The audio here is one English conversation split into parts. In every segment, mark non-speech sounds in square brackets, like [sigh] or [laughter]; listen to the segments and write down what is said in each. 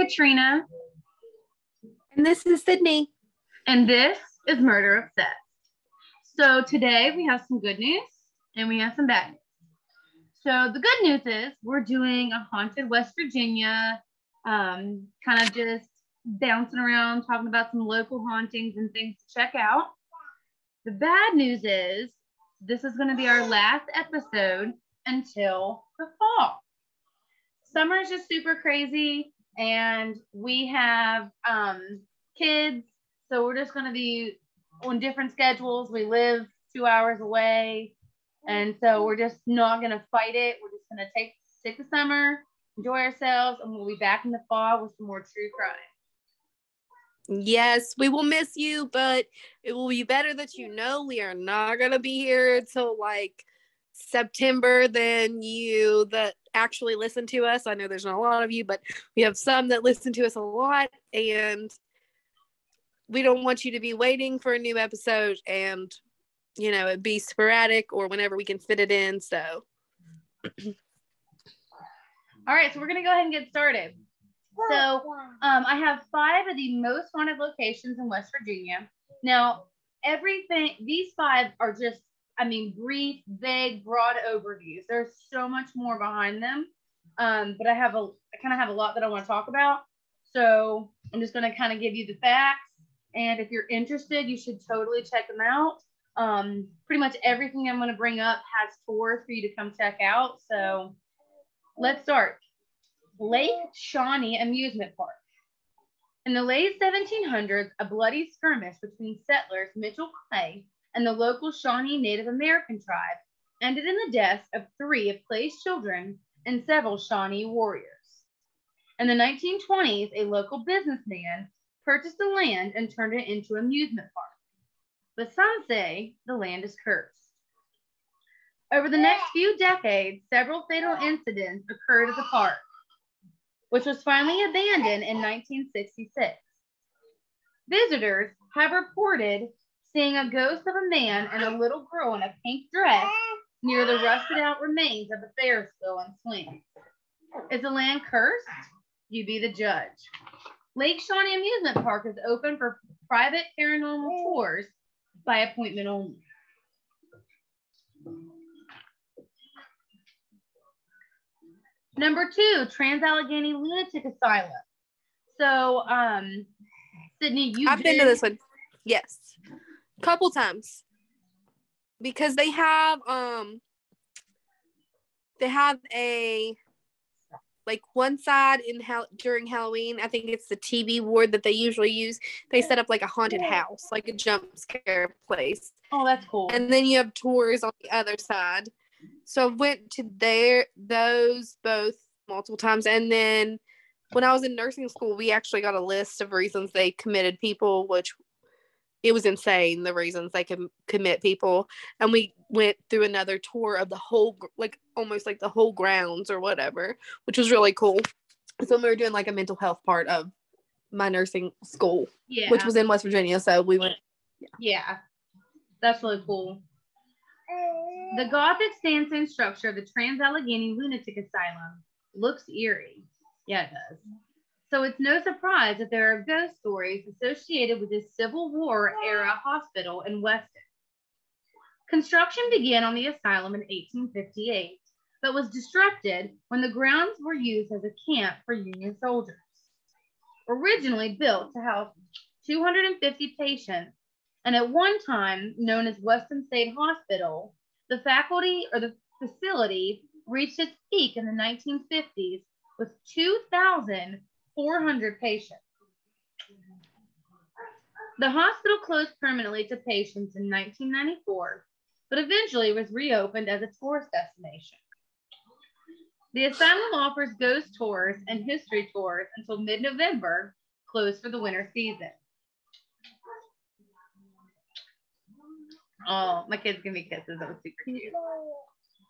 Katrina. And this is Sydney. And this is Murder Obsessed. So today we have some good news and we have some bad news. So the good news is we're doing a haunted West Virginia, um, kind of just bouncing around, talking about some local hauntings and things to check out. The bad news is this is going to be our last episode until the fall. Summer is just super crazy, and we have um, kids, so we're just going to be on different schedules. We live two hours away, and so we're just not going to fight it. We're just going to take take the summer, enjoy ourselves, and we'll be back in the fall with some more true crime. Yes, we will miss you, but it will be better that you know we are not going to be here until like September than you that actually listen to us. I know there's not a lot of you, but we have some that listen to us a lot and we don't want you to be waiting for a new episode and you know, it be sporadic or whenever we can fit it in. So [clears throat] All right, so we're going to go ahead and get started. So um, I have five of the most haunted locations in West Virginia. Now, everything, these five are just, I mean, brief, vague, broad overviews. There's so much more behind them. Um, but I have a, I kind of have a lot that I want to talk about. So I'm just going to kind of give you the facts. And if you're interested, you should totally check them out. Um, pretty much everything I'm going to bring up has tours for you to come check out. So let's start. Lake Shawnee Amusement Park. In the late 1700s, a bloody skirmish between settlers Mitchell Clay and the local Shawnee Native American tribe ended in the deaths of three of Clay's children and several Shawnee warriors. In the 1920s, a local businessman purchased the land and turned it into an amusement park. But some say the land is cursed. Over the next few decades, several fatal incidents occurred at the park which was finally abandoned in 1966. Visitors have reported seeing a ghost of a man and a little girl in a pink dress near the rusted out remains of the Ferris wheel and swing. Is the land cursed? You be the judge. Lake Shawnee Amusement Park is open for private paranormal tours by appointment only. Number two, Trans Allegheny Lunatic Asylum. So, um, Sydney, you I've been, been to this one. Yes, a couple times because they have um they have a like one side in how during Halloween, I think it's the TV ward that they usually use. They set up like a haunted house, like a jump scare place. Oh, that's cool. And then you have tours on the other side. So I went to there those both multiple times. And then when I was in nursing school, we actually got a list of reasons they committed people, which it was insane the reasons they can commit people. And we went through another tour of the whole, like almost like the whole grounds or whatever, which was really cool. So we were doing like a mental health part of my nursing school, yeah. which was in West Virginia. So we went. Yeah. yeah. That's really cool. The Gothic sandstone structure of the Trans Allegheny Lunatic Asylum looks eerie. Yeah, it does. So it's no surprise that there are ghost stories associated with this Civil War era hospital in Weston. Construction began on the asylum in 1858, but was disrupted when the grounds were used as a camp for Union soldiers. Originally built to house 250 patients, and at one time known as Weston State Hospital, the faculty or the facility reached its peak in the 1950s with 2,400 patients. The hospital closed permanently to patients in 1994, but eventually was reopened as a tourist destination. The asylum offers ghost tours and history tours until mid-November, closed for the winter season. Oh, my kids give me kisses. That was super cute. [laughs]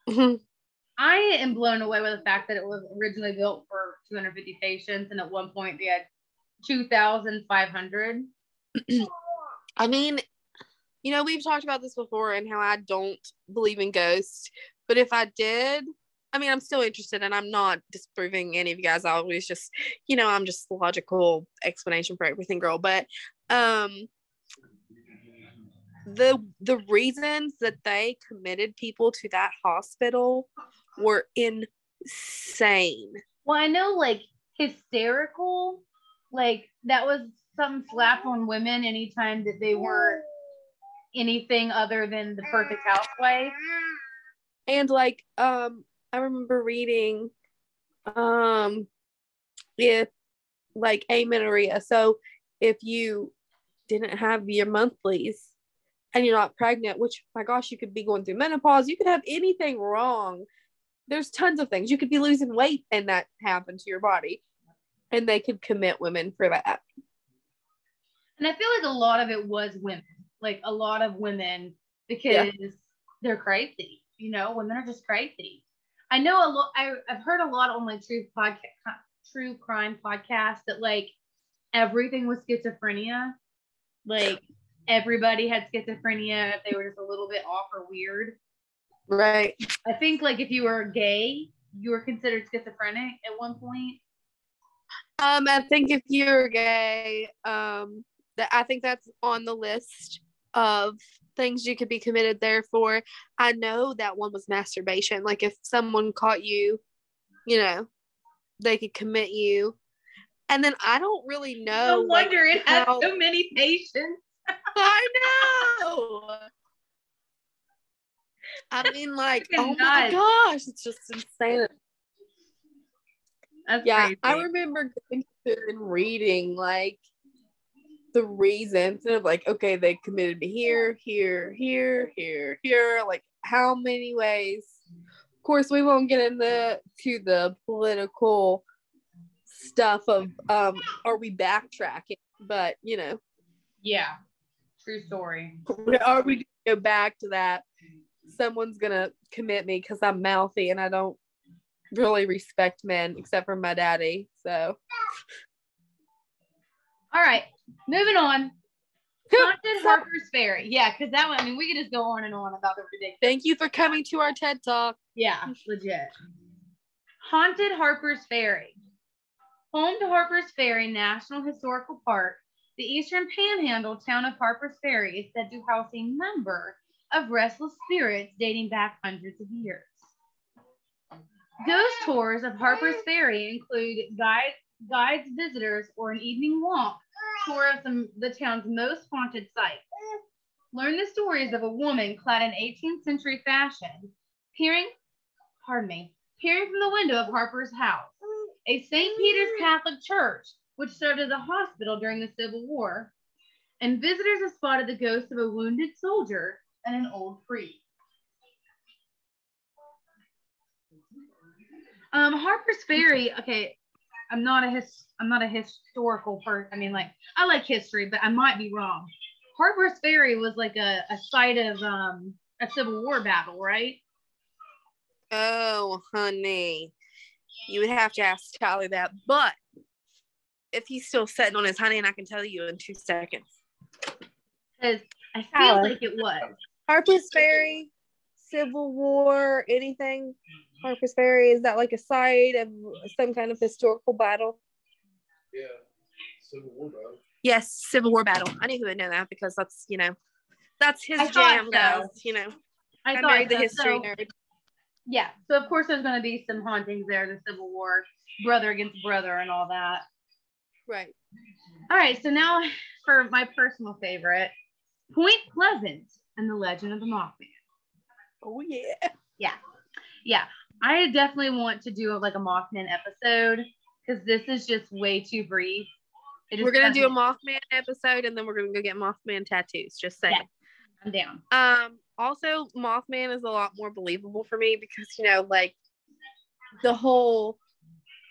Mm-hmm. I am blown away with the fact that it was originally built for 250 patients, and at one point they had 2,500. [clears throat] I mean, you know, we've talked about this before and how I don't believe in ghosts, but if I did, I mean, I'm still interested and I'm not disproving any of you guys. I always just, you know, I'm just logical explanation for everything, girl. But um the the reasons that they committed people to that hospital were insane. Well, I know like hysterical, like that was some slap on women anytime that they weren't anything other than the perfect housewife. And like um I remember reading um if like amenorrhea. So if you didn't have your monthlies and you're not pregnant, which my gosh, you could be going through menopause, you could have anything wrong. There's tons of things. You could be losing weight and that happened to your body. And they could commit women for that. And I feel like a lot of it was women, like a lot of women, because yeah. they're crazy. You know, women are just crazy. I know a lot. I've heard a lot on like true podcast, true crime podcast that like everything was schizophrenia. Like everybody had schizophrenia if they were just a little bit off or weird. Right. I think like if you were gay, you were considered schizophrenic at one point. Um, I think if you're gay, um, that I think that's on the list of things you could be committed there for. I know that one was masturbation. Like if someone caught you, you know, they could commit you. And then I don't really know. No wonder like, it has how... so many patients. I know. I mean, like, oh my gosh, it's just insane. That's yeah, crazy. I remember going through and reading like the reasons of like, okay, they committed me here, here, here, here, here. Like, how many ways? Of course, we won't get into to the political stuff of um, are we backtracking? But you know, yeah, true story. Are we gonna go back to that? Someone's gonna commit me because I'm mouthy and I don't really respect men except for my daddy. So, all right, Moving on. Haunted Harper's Ferry. Yeah, because that one, I mean, we could just go on and on about the ridiculous. Thank you for coming to our TED Talk. Yeah, legit. Haunted Harper's Ferry. Home to Harper's Ferry National Historical Park, the eastern panhandle town of Harper's Ferry is said to house a number of restless spirits dating back hundreds of years. Ghost tours of Harper's Ferry include guide, guides visitors or an evening walk tour of the, the town's most haunted sites. Learn the stories of a woman clad in 18th century fashion, peering, pardon me, peering from the window of Harper's house, a St. Peter's Catholic church, which served as a hospital during the Civil War. And visitors have spotted the ghost of a wounded soldier and an old priest. Um, Harper's Ferry, okay, I'm not a his I'm not a historical person. I mean, like I like history, but I might be wrong. Harper's Ferry was like a, a site of um a Civil War battle, right? Oh, honey. You would have to ask Tally that. But if he's still sitting on his honey, and I can tell you in two seconds. Because I feel like it was. Harper's Ferry, Civil War, anything? Harper's Ferry? Is that like a site of some kind of historical battle? Yeah, Civil War battle. Yes, Civil War battle. I knew who would know that because that's you know, that's his I jam, so. guys. You know, I I'm thought the history so, nerd. Yeah, so of course there's going to be some hauntings there, the Civil War, brother against brother, and all that. Right. All right, so now for my personal favorite, Point Pleasant and the Legend of the Mothman. Oh yeah. Yeah. Yeah. I definitely want to do like a Mothman episode because this is just way too brief. We're gonna do a Mothman episode and then we're gonna go get Mothman tattoos. Just saying. Yeah, I'm down. Um. Also, Mothman is a lot more believable for me because you know, like the whole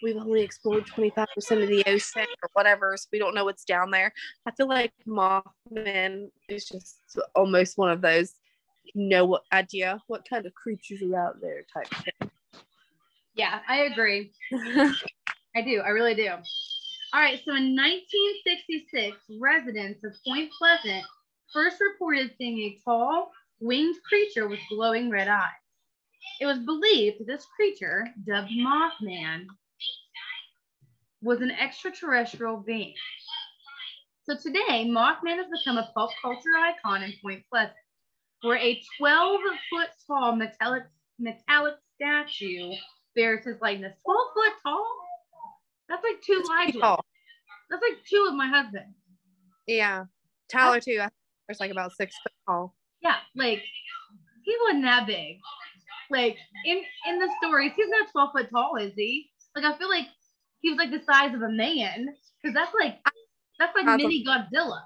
we've only explored 25% of the ocean or whatever, so we don't know what's down there. I feel like Mothman is just almost one of those no idea what kind of creatures are out there type thing. Yeah, I agree. [laughs] I do. I really do. All right. So in 1966, residents of Point Pleasant first reported seeing a tall, winged creature with glowing red eyes. it was believed this creature, dubbed Mothman, was an extraterrestrial being. So today, Mothman has become a pop culture icon in Point Pleasant, where a 12 foot tall metallic metallic statue bears his likeness. 12 foot tall? That's like two Ligel. tall. That's like two of my husband. Yeah. Tyler too. I like about six foot tall. Yeah, like he wasn't that big. Like in in the stories, he's not 12 foot tall, is he? Like I feel like he was like the size of a man, because that's like that's like mini Godzilla.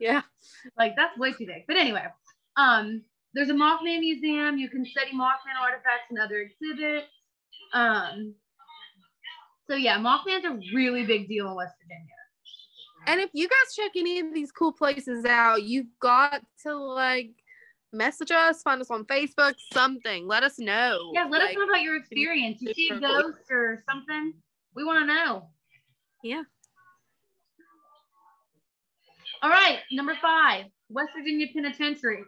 Yeah. Like that's way too big. But anyway, um, there's a Mothman museum. You can study Mothman artifacts and other exhibits. Um, so yeah, Mothman's a really big deal in West Virginia. And if you guys check any of these cool places out, you've got to like message us, find us on Facebook, something. Let us know. Yeah, let us know about your experience. You see a ghost or something? We want to know. Yeah. All right, number five, West Virginia Penitentiary.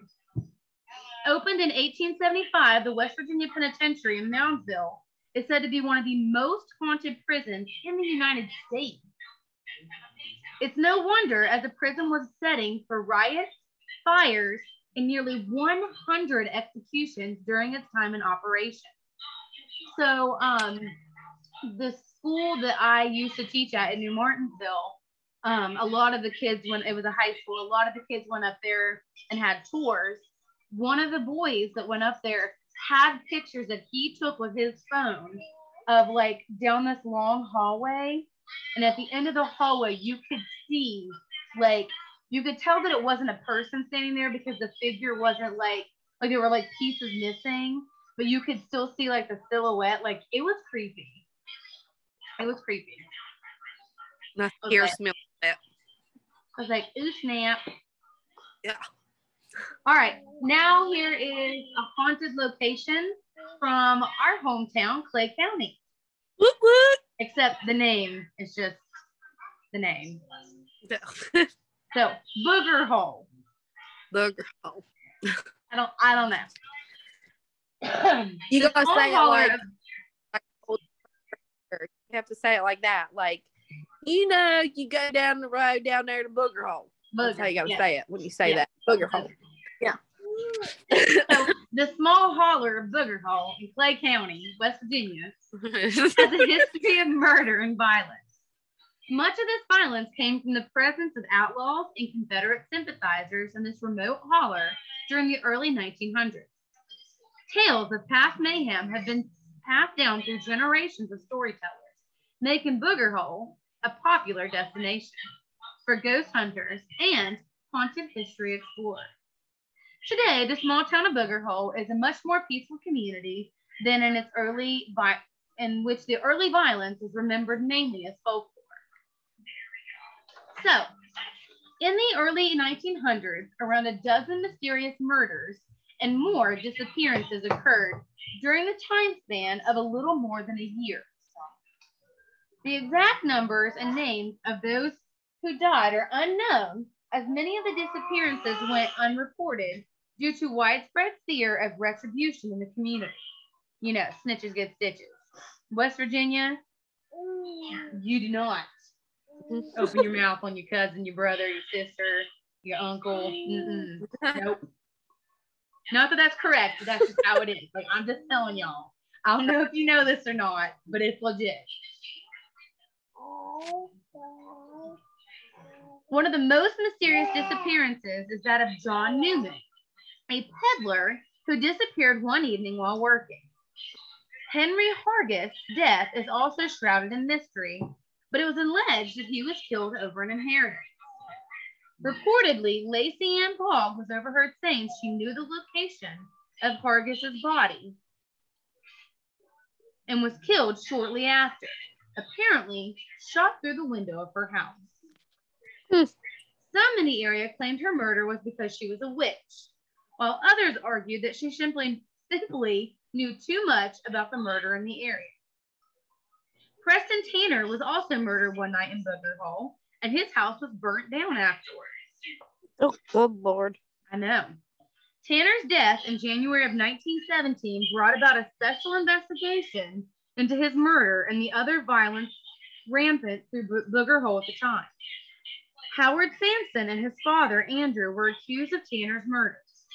Opened in 1875, the West Virginia Penitentiary in Moundsville is said to be one of the most haunted prisons in the United States. It's no wonder, as the prison was setting for riots, fires, and nearly 100 executions during its time in operation. So, um, the school that I used to teach at in New Martinsville, um, a lot of the kids, when it was a high school, a lot of the kids went up there and had tours. One of the boys that went up there had pictures that he took with his phone of like down this long hallway. And at the end of the hallway, you could see like you could tell that it wasn't a person standing there because the figure wasn't like like there were like pieces missing, but you could still see like the silhouette. Like it was creepy. It was creepy. That Okay. scares me. I was like, ooh, snap. Yeah. All right. Now here is a haunted location from our hometown, Clay County. Woot woot. Except the name is just the name. [laughs] So Booger Hole. Booger hole. [laughs] I don't I don't know. You gotta say it like have to say it like that. Like, you know, you go down the road down there to Booger Hole. That's how you gotta yeah. say it when you say Yeah. that. Booger Hole. [laughs] So the small holler of Booger Hole in Clay County, West Virginia, [laughs] has a history of murder and violence. Much of this violence came from the presence of outlaws and Confederate sympathizers in this remote holler during the early 1900s. Tales of past mayhem have been passed down through generations of storytellers, making Booger Hole a popular destination for ghost hunters and haunted history explorers. Today, the small town of Booger Hole is a much more peaceful community than in its early vi- in which the early violence is remembered mainly as folklore. So, in the early 1900s, around a dozen mysterious murders and more disappearances occurred during the time span of a little more than a year. The exact numbers and names of those who died are unknown, as many of the disappearances went unreported due to widespread fear of retribution in the community. You know, snitches get stitches. West Virginia, you do not [laughs] open your mouth on your cousin, your brother, your sister, your uncle. Mm-mm. Nope. Not that that's correct, but that's just how it is. Like I'm just telling y'all. I don't know if you know this or not, but it's legit. One of the most mysterious disappearances is that of John Newman, a peddler who disappeared one evening while working. Henry Hargis' death is also shrouded in mystery, but it was alleged that he was killed over an inheritance. Reportedly, Lacey Ann Boggs was overheard saying she knew the location of Hargis' body and was killed shortly after, apparently shot through the window of her house. Hmm. Some in the area claimed her murder was because she was a witch, while others argued that she simply simply knew too much about the murder in the area. Preston Tanner was also murdered one night in Booger Hole, and his house was burnt down afterwards. Oh, good lord. I know. Tanner's death in January of 1917 brought about a special investigation into his murder and the other violence rampant through Booger Hole at the time. Howard Sampson and his father, Andrew, were accused of Tanner's murders.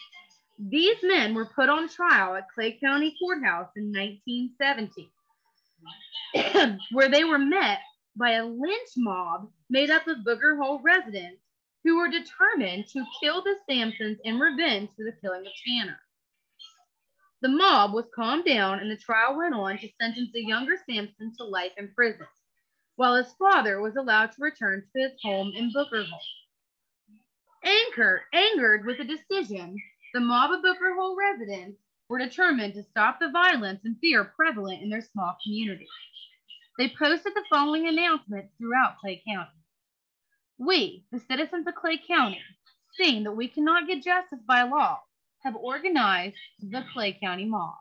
These men were put on trial at Clay County Courthouse in 1917, [clears throat] where they were met by a lynch mob made up of Booger Hole residents who were determined to kill the Sampsons in revenge for the killing of Tanner. The mob was calmed down and the trial went on to sentence the younger Sampson to life in prison, while his father was allowed to return to his home in Booger Hole. Anchored, angered with the decision, the mob of Booger Hole residents were determined to stop the violence and fear prevalent in their small community. They posted the following announcement throughout Clay County. We, the citizens of Clay County, seeing that we cannot get justice by law, have organized the Clay County Mob.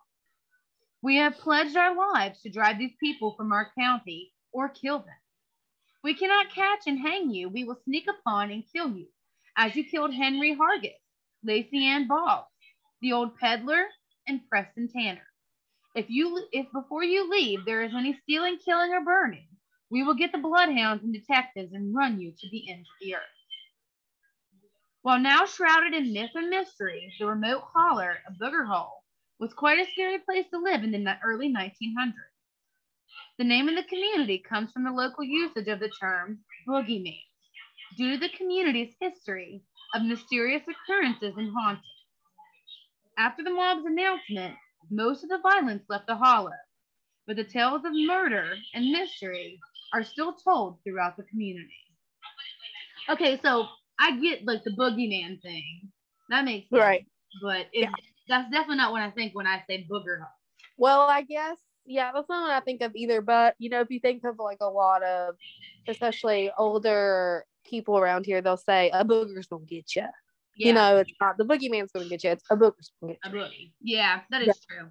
We have pledged our lives to drive these people from our county or kill them. We cannot catch and hang you. We will sneak upon and kill you, as you killed Henry Hargis, Lacey Ann Boggs, the old peddler, and Preston Tanner. If you if before you leave there is any stealing, killing, or burning, we will get the bloodhounds and detectives and run you to the end of the earth. While now shrouded in myth and mystery, the remote holler of Booger Hole was quite a scary place to live in the early 1900s. The name of the community comes from the local usage of the term boogeyman, due to the community's history of mysterious occurrences and hauntings. After the mob's announcement, most of the violence left the hollow, but the tales of murder and mystery are still told throughout the community. Okay, so I get like the boogeyman thing. That makes sense. Right. But it, yeah. that's definitely not what I think when I say booger. Well, I guess yeah, that's not what I think of either. But you know, if you think of like a lot of, especially older people around here, they'll say a booger's gonna get you. Yeah. You know, it's not the boogeyman's gonna get you; it's a booger's gonna get you. A boogie. Yeah, that is yeah. true.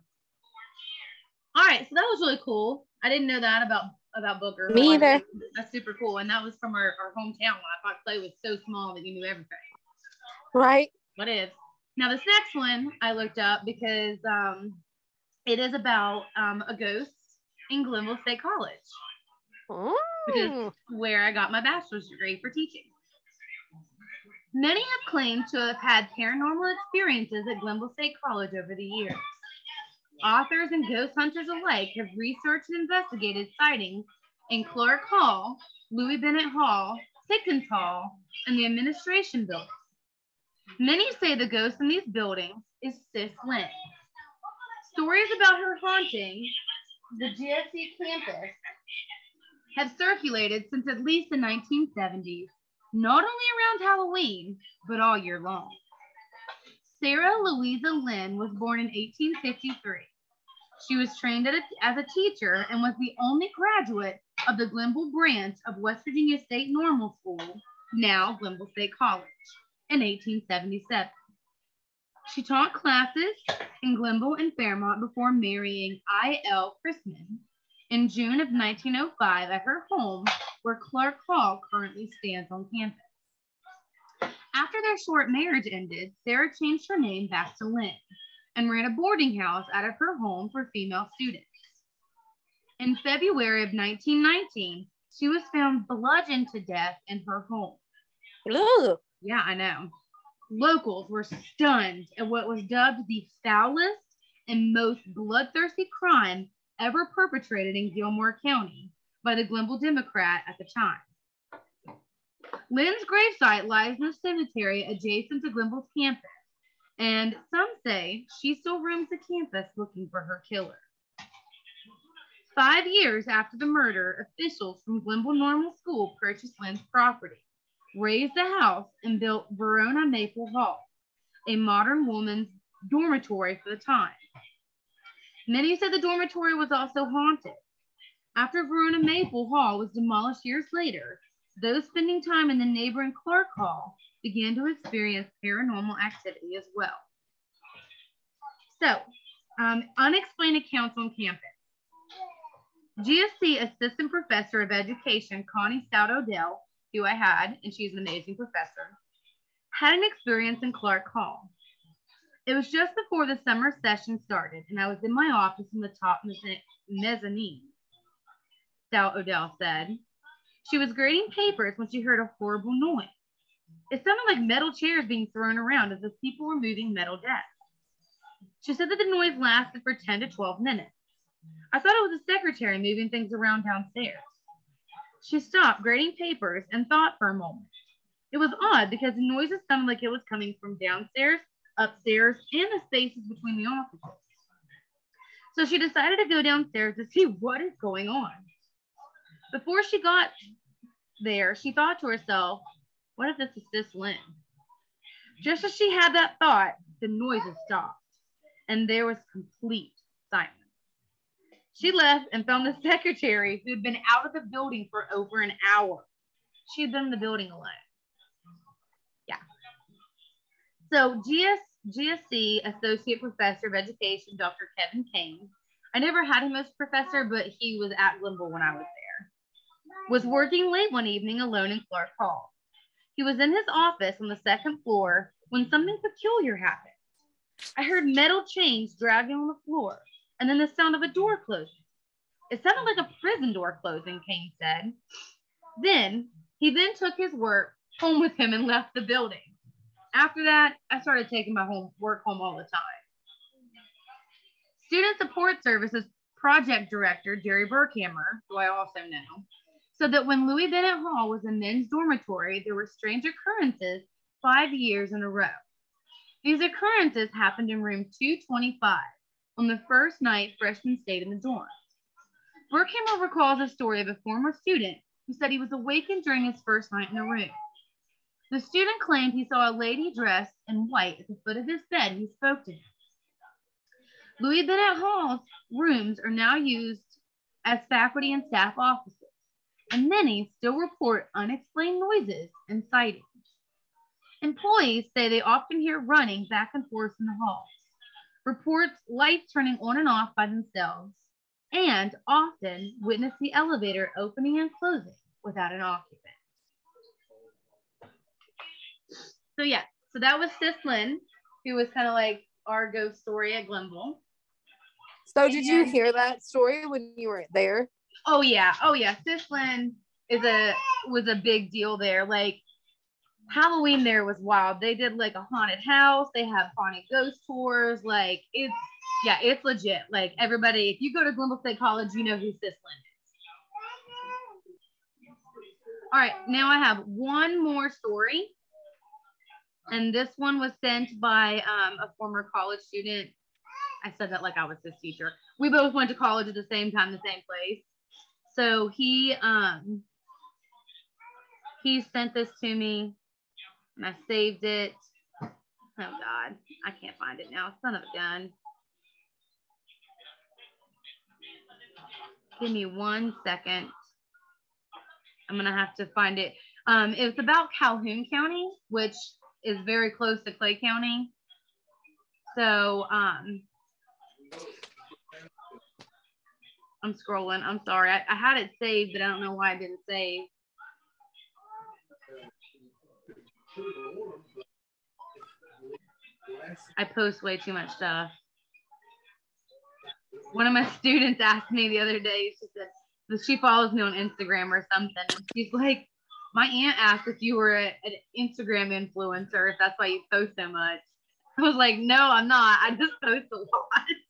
All right, so that was really cool. I didn't know that about about Booger. Me either. That's super cool. And that was from our, our hometown. I thought Clay was so small that you knew everything. Right. What is? Now this next one I looked up because um, it is about um, a ghost in Glenville State College, mm. which is where I got my bachelor's degree for teaching. Many have claimed to have had paranormal experiences at Glenville State College over the years. Authors and ghost hunters alike have researched and investigated sightings in Clark Hall, Louis Bennett Hall, Pickens Hall, and the administration buildings. Many say the ghost in these buildings is Sis Lynn. Stories about her haunting the GSC campus have circulated since at least the 1970s, not only around Halloween, but all year long. Sarah Louisa Lynn was born in 1853. She was trained a, as a teacher and was the only graduate of the Glenville branch of West Virginia State Normal School, now Glenville State College, in 1877. She taught classes in Glenville and Fairmont before marrying I.L. Chrisman in June of 1905 at her home where Clark Hall currently stands on campus. After their short marriage ended, Sarah changed her name back to Lynn and ran a boarding house out of her home for female students. In February of 1919, she was found bludgeoned to death in her home. Ugh. Yeah, I know. Locals were stunned at what was dubbed the foulest and most bloodthirsty crime ever perpetrated in Gilmer County by the Glenville Democrat at the time. Lynn's gravesite lies in a cemetery adjacent to Glenville's campus, and some say she still roams the campus looking for her killer. Five years after the murder, officials from Glenville Normal School purchased Lynn's property, razed the house, and built Verona Mapel Hall, a modern woman's dormitory for the time. Many said the dormitory was also haunted. After Verona Mapel Hall was demolished years later, those spending time in the neighboring Clark Hall began to experience paranormal activity as well. So, um, unexplained accounts on campus. GSC Assistant Professor of Education, Connie Stout Odell, who I had, and she's an amazing professor, had an experience in Clark Hall. It was just before the summer session started, and I was in my office in the top mezzanine. Stout Odell said. She was grading papers when she heard a horrible noise. It sounded like metal chairs being thrown around as if people were moving metal desks. She said that the noise lasted for 10 to 12 minutes. I thought it was a secretary moving things around downstairs. She stopped grading papers and thought for a moment. It was odd because the noises sounded like it was coming from downstairs, upstairs, and the spaces between the offices. So she decided to go downstairs to see what is going on. Before she got there, she thought to herself, what if this is Sis Lynn? Just as she had that thought, the noises stopped, and there was complete silence. She left and found the [laughs] secretary who had been out of the building for over an hour. She had been in the building alone. Yeah. So GS, GSC Associate Professor of Education, Dr. Kevin Kane, I never had him as professor, but he was at Glenville when I was there, was working late one evening alone in Clark Hall. He was in his office on the second floor when something peculiar happened. I heard metal chains dragging on the floor and then the sound of a door closing. It sounded like a prison door closing, Kane said. Then he then took his work home with him and left the building. After that, I started taking my home work home all the time. Student Support Services Project Director Jerry Burkhammer, who I also know, said that when Louis Bennett Hall was a men's dormitory, there were strange occurrences five years in a row. These occurrences happened in room 225 on the first night freshmen stayed in the dorm. Burkhammer recalls a story of a former student who said he was awakened during his first night in the room. The student claimed he saw a lady dressed in white at the foot of his bed who spoke to him. Louis Bennett Hall's rooms are now used as faculty and staff offices, and many still report unexplained noises and sightings. Employees say they often hear running back and forth in the halls, reports lights turning on and off by themselves, and often witness the elevator opening and closing without an occupant. So yeah, so that was Sis Lynn, who was kind of like our ghost story at Glenville. So did you hear that story when you were there? Oh yeah, oh yeah. Sis Lynn is a was a big deal there. Like Halloween there was wild. They did like a haunted house. They have haunted ghost tours. Like it's yeah, it's legit. Like everybody, if you go to Glenville State College, you know who Sis Lynn is. All right, now I have one more story. And this one was sent by um, a former college student. I said that like I was his teacher. We both went to college at the same time, the same place. So he um he sent this to me and I saved it. Oh God, I can't find it now. Son of a gun. Give me one second. I'm gonna have to find it. Um, it's about Calhoun County, which is very close to Clay County. So um, I'm scrolling. I'm sorry. I, I had it saved, but I don't know why I didn't save. I post way too much stuff. One of my [laughs] students asked me the other day, she said, she follows me on Instagram or something. She's like, my aunt asked if you were a, an Instagram influencer, if that's why you post so much. I was like, no, I'm not. I just post a lot. [laughs]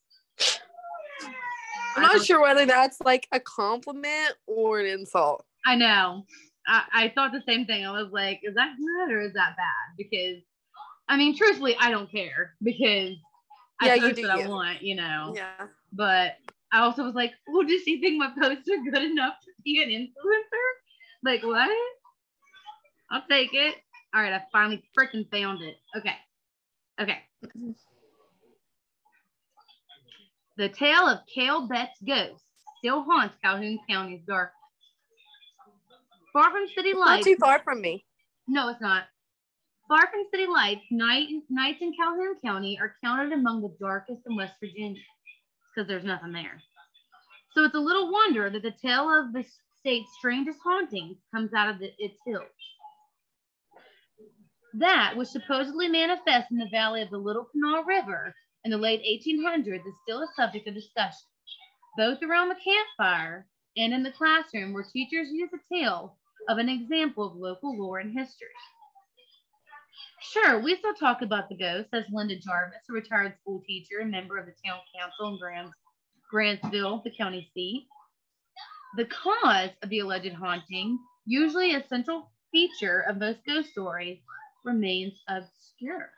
I'm not sure whether that's like a compliment or an insult. I know. I, I thought the same thing. I was like, is that good or is that bad? Because, I mean, truthfully, I don't care because I Yeah, you post do what I want, you know. Yeah. But I also was like, oh, does she think my posts are good enough to be an influencer? Like, what? I'll take it. All right, I finally freaking found it. Okay. Okay. Mm-hmm. The tale of Cale Betts' ghost still haunts Calhoun County's dark. Far from city lights. Not too far from me. No, it's not. Far from city lights, night, nights in Calhoun County are counted among the darkest in West Virginia because there's nothing there. So it's a little wonder that the tale of the state's strangest hauntings comes out of the, its hills. That which supposedly manifests in the valley of the Little Kanawha River in the late 1800s is still a subject of discussion, both around the campfire and in the classroom where teachers use a tale of an example of local lore and history. Sure, we still talk about the ghost, says Linda Jarvis, a retired school teacher and member of the town council in Grants, Grantsville, the county seat. The cause of the alleged haunting, usually a central feature of most ghost stories, remains obscure.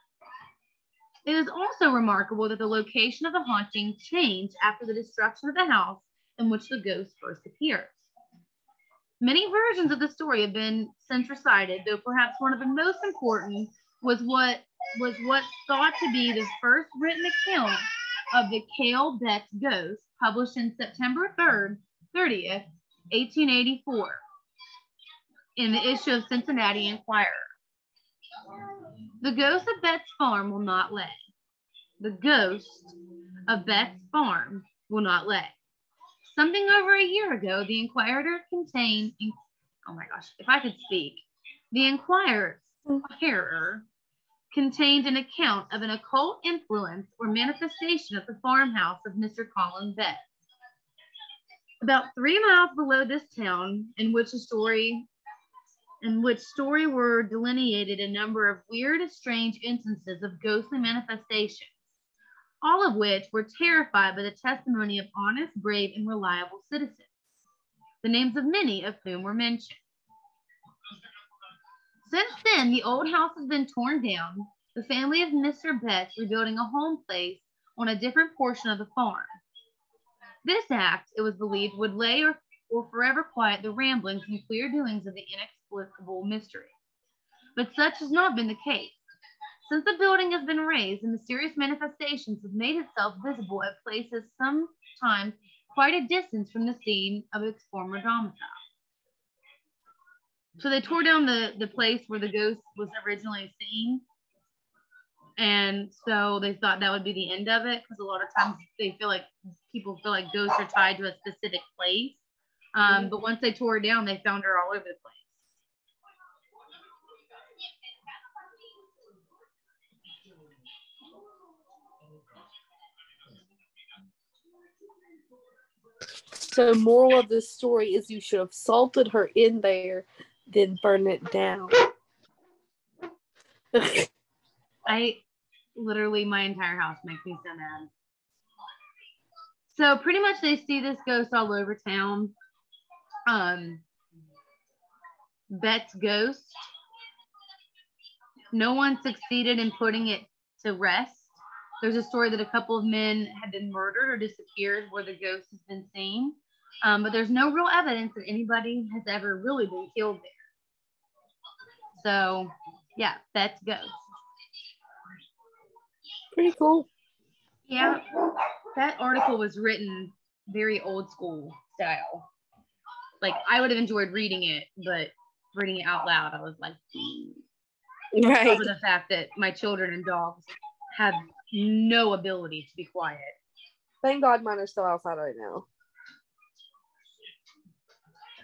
It is also remarkable that the location of the haunting changed after the destruction of the house in which the ghost first appears. Many versions of the story have been since recited, though perhaps one of the most important was what was what's thought to be the first written account of the Cale Betts ghost, published in September 3rd, 30th, 1884, in the issue of Cincinnati Enquirer. The ghost of Betts Farm will not lay. The ghost of Betts Farm will not lay. Something over a year ago, the Enquirer contained, In, oh my gosh, if I could speak, the Enquirer contained an account of an occult influence or manifestation at the farmhouse of Mr. Colin Betts. About three miles below this town, in which a story in which story were delineated a number of weird, strange instances of ghostly manifestations, all of which were terrified by the testimony of honest, brave, and reliable citizens, the names of many of whom were mentioned. Since then, the old house has been torn down, the family of Mr. Betts rebuilding a home place on a different portion of the farm. This act, it was believed, would lay or, or forever quiet the ramblings and queer doings of the inexplicable mystery. But such has not been the case. Since the building has been razed, the mysterious manifestations have made itself visible at places sometimes quite a distance from the scene of its former domicile. So they tore down the, the place where the ghost was originally seen. And so they thought that would be the end of it because a lot of times they feel like people feel like ghosts are tied to a specific place. Um, but once they tore it down, they found her all over the place. So, moral of this story is you should have salted her in there, then burn it down. I literally, my entire house makes me so mad. So, pretty much, they see this ghost all over town. Um, Betts' ghost. No one succeeded in putting it to rest. There's a story that a couple of men had been murdered or disappeared where the ghost has been seen. Um, but there's no real evidence that anybody has ever really been killed there. So, yeah, that's ghost. Pretty cool. Yeah, that article was written very old school style. Like I would have enjoyed reading it, but reading it out loud, I was like, Right. over the fact that my children and dogs have no ability to be quiet. Thank God mine are still outside right now.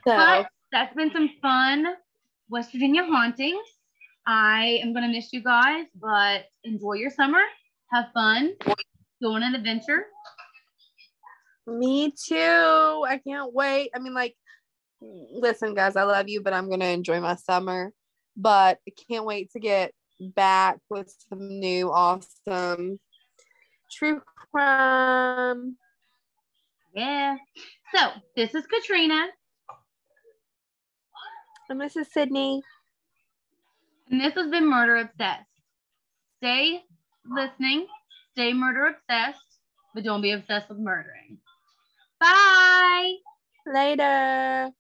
So, But that's been some fun West Virginia hauntings. I am gonna miss you guys, but enjoy your summer. Have fun. Go on an adventure. me too. I can't wait. I mean, like, listen, guys, I love you, but I'm going to enjoy my summer. But I can't wait to get back with some new awesome true crime. Yeah. So this is Katrina, And this is Sydney. and this has been Murder Obsessed. Stay listening, stay murder obsessed, but don't be obsessed with murdering. Bye. Later.